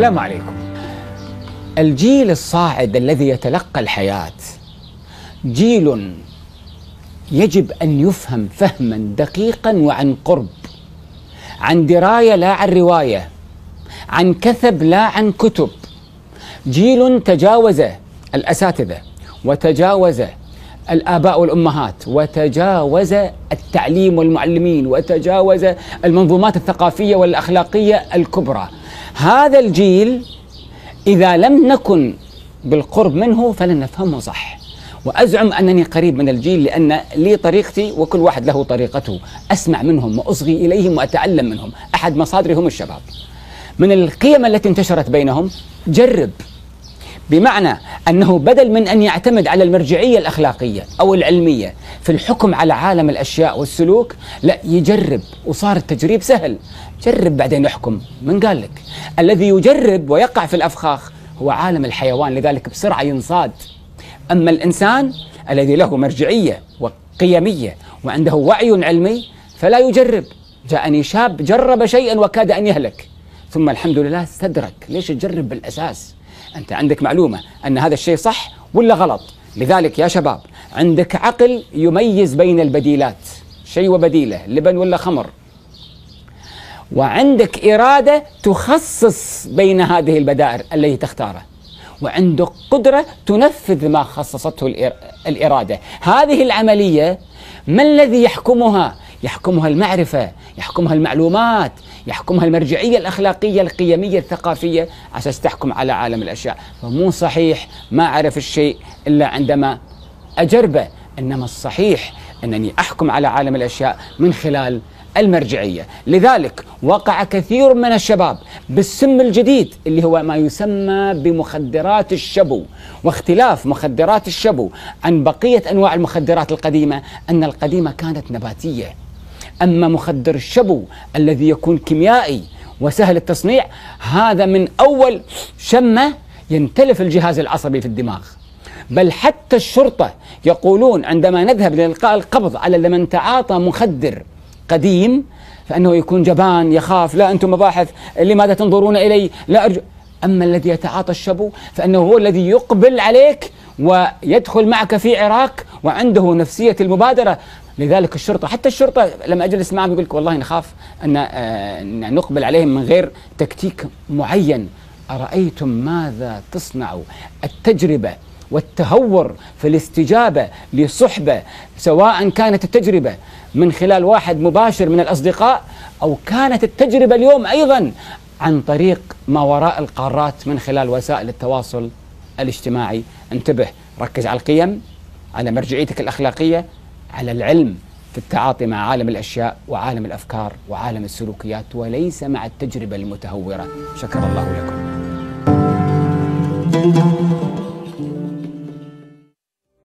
السلام عليكم. الجيل الصاعد الذي يتلقى الحياة جيل يجب أن يفهم فهما دقيقا وعن قرب عن دراية لا عن رواية عن كثب لا عن كتب. جيل تجاوز الأساتذة وتجاوز الآباء والأمهات وتجاوز التعليم والمعلمين وتجاوز المنظومات الثقافية والأخلاقية الكبرى. هذا الجيل إذا لم نكن بالقرب منه فلن نفهمه صح. وأزعم أنني قريب من الجيل لأن لي طريقتي وكل واحد له طريقته. أسمع منهم وأصغي إليهم وأتعلم منهم. أحد مصادري هم الشباب. من القيم التي انتشرت بينهم جرب بمعنى أنه بدل من أن يعتمد على المرجعية الأخلاقية أو العلمية في الحكم على عالم الأشياء والسلوك لا يجرب وصار التجريب سهل. جرب بعدين يحكم. من قال لك؟ الذي يجرب ويقع في الأفخاخ هو عالم الحيوان لذلك بسرعة ينصاد. أما الإنسان الذي له مرجعية وقيمية وعنده وعي علمي فلا يجرب. جاءني شاب جرب شيئا وكاد أن يهلك. ثم الحمد لله استدرك ليش تجرب بالأساس؟ أنت عندك معلومة أن هذا الشيء صح ولا غلط؟ لذلك يا شباب عندك عقل يميز بين البديلات. شيء وبديلة لبن ولا خمر. وعندك إرادة تخصص بين هذه البدائل التي تختاره وعندك قدرة تنفذ ما خصصته الإرادة. هذه العملية ما الذي يحكمها؟ يحكمها المعرفة يحكمها المعلومات يحكمها المرجعية الأخلاقية القيمية الثقافية أساس تحكم على عالم الأشياء. فمو صحيح ما أعرف الشيء إلا عندما أجربه. إنما الصحيح أنني أحكم على عالم الأشياء من خلال المرجعية. لذلك وقع كثير من الشباب بالسم الجديد اللي هو ما يسمى بمخدرات الشبو. واختلاف مخدرات الشبو عن بقية أنواع المخدرات القديمة أن القديمة كانت نباتية. أما مخدر الشبو الذي يكون كيميائي وسهل التصنيع هذا من أول شمة ينتلف الجهاز العصبي في الدماغ. بل حتى الشرطة يقولون عندما نذهب لإلقاء القبض على من تعاطى مخدر قديم فأنه يكون جبان يخاف لا أنتم مباحث لماذا تنظرون إلي؟ لا أرجو. أما الذي يتعاطى الشبو فإنه هو الذي يقبل عليك ويدخل معك في عراك وعنده نفسية المبادرة. لذلك الشرطة حتى الشرطة لما أجلس معهم يقول لك والله نخاف أن, آه، أن نقبل عليهم من غير تكتيك معين. أرأيتم ماذا تصنع؟ التجربة والتهور في الاستجابة لصحبة سواء كانت التجربة من خلال واحد مباشر من الأصدقاء أو كانت التجربة اليوم أيضا عن طريق ما وراء القارات من خلال وسائل التواصل الاجتماعي. انتبه ركز على القيم على مرجعيتك الأخلاقية على العلم في التعاطي مع عالم الأشياء وعالم الأفكار وعالم السلوكيات وليس مع التجربة المتهورة. شكر الله لكم.